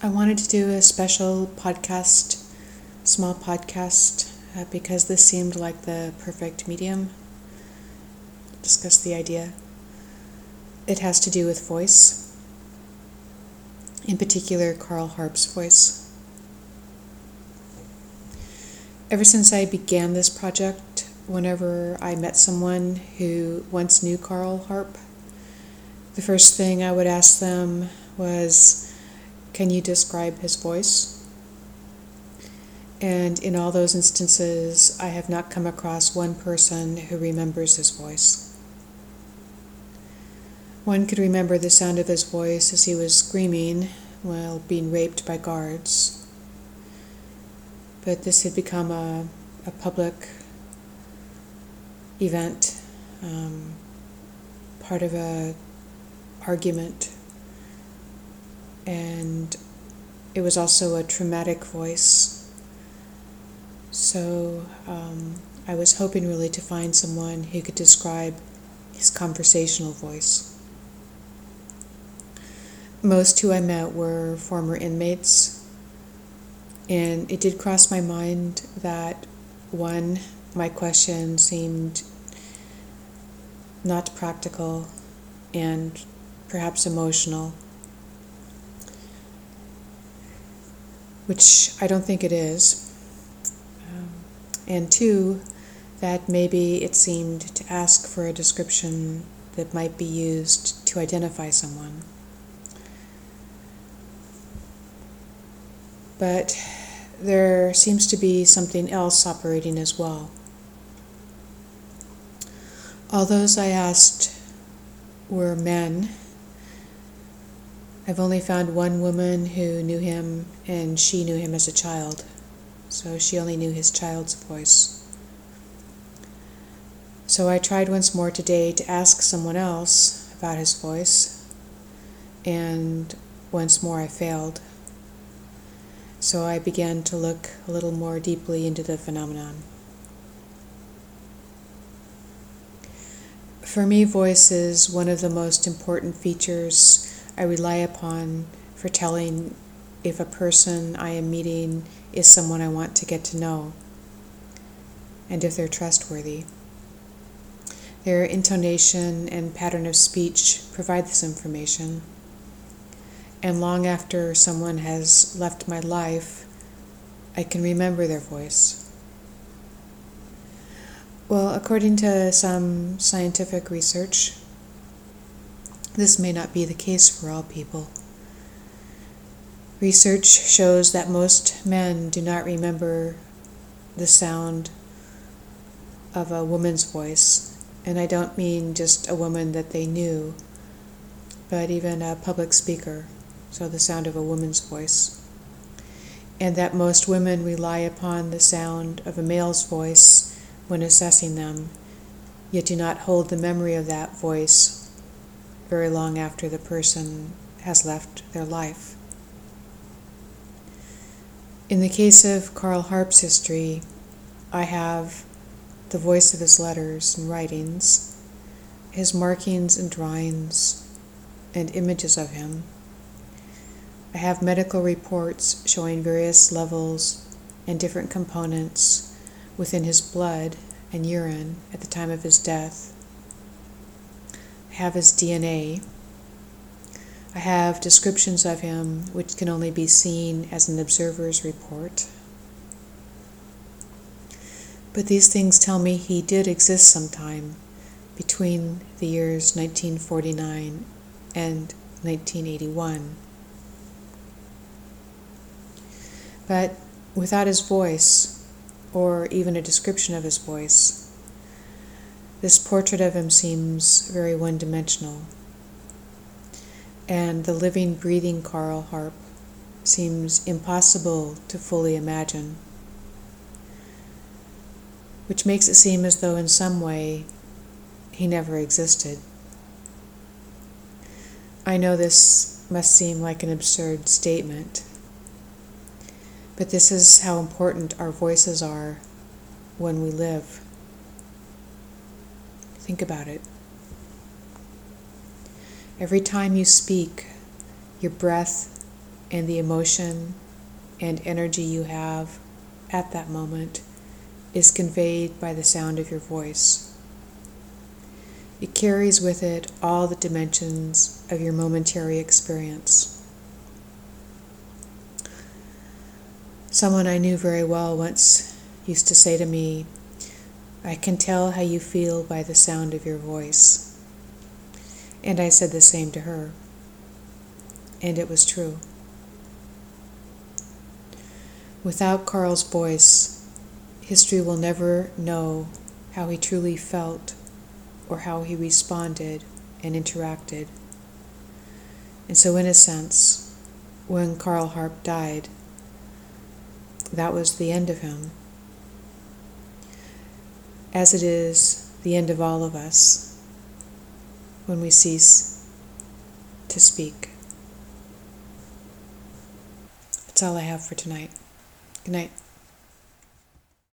I wanted to do a special podcast, small podcast, uh, because this seemed like the perfect medium. Discuss the idea. It has to do with voice, in particular, Carl Harp's voice. Ever since I began this project, whenever I met someone who once knew Carl Harp, the first thing I would ask them was, Can you describe his voice? And in all those instances, I have not come across one person who remembers his voice. One could remember the sound of his voice as he was screaming while being raped by guards. But this had become a, a public event, um, part of a argument. And it was also a traumatic voice. So um, I was hoping really to find someone who could describe his conversational voice. Most who I met were former inmates, and it did cross my mind that one, my question seemed not practical and perhaps emotional, which I don't think it is. Um, and two, that maybe it seemed to ask for a description that might be used to identify someone. But there seems to be something else operating as well. All those I asked were men I've only found one woman who knew him, and she knew him as a child. So she only knew his child's voice. So I tried once more today to ask someone else about his voice, and once more I failed. So I began to look a little more deeply into the phenomenon. For me, voice is one of the most important features I rely upon for telling if a person I am meeting is someone I want to get to know and if they're trustworthy. Their intonation and pattern of speech provide this information. And long after someone has left my life, I can remember their voice. Well, according to some scientific research, this may not be the case for all people. Research shows that most men do not remember the sound of a woman's voice, and I don't mean just a woman that they knew, but even a public speaker, so the sound of a woman's voice. And that most women rely upon the sound of a male's voice when assessing them, yet do not hold the memory of that voice very long after the person has left their life. In the case of Carl Harp's history, I have the voice of his letters and writings, his markings and drawings, and images of him. I have medical reports showing various levels and different components within his blood and urine at the time of his death have his DNA. I have descriptions of him which can only be seen as an observer's report. But these things tell me he did exist sometime between the years 1949 and 1981. But without his voice, or even a description of his voice, this portrait of him seems very one dimensional. And the living, breathing Carl Harp seems impossible to fully imagine, which makes it seem as though, in some way, he never existed. I know this must seem like an absurd statement, but this is how important our voices are when we live. Think about it. Every time you speak, your breath and the emotion and energy you have at that moment is conveyed by the sound of your voice. It carries with it all the dimensions of your momentary experience. Someone I knew very well once used to say to me, I can tell how you feel by the sound of your voice. And I said the same to her. And it was true. Without Carl's voice, history will never know how he truly felt or how he responded and interacted. And so, in a sense, when Carl Harp died, that was the end of him. As it is the end of all of us when we cease to speak. That's all I have for tonight. Good night.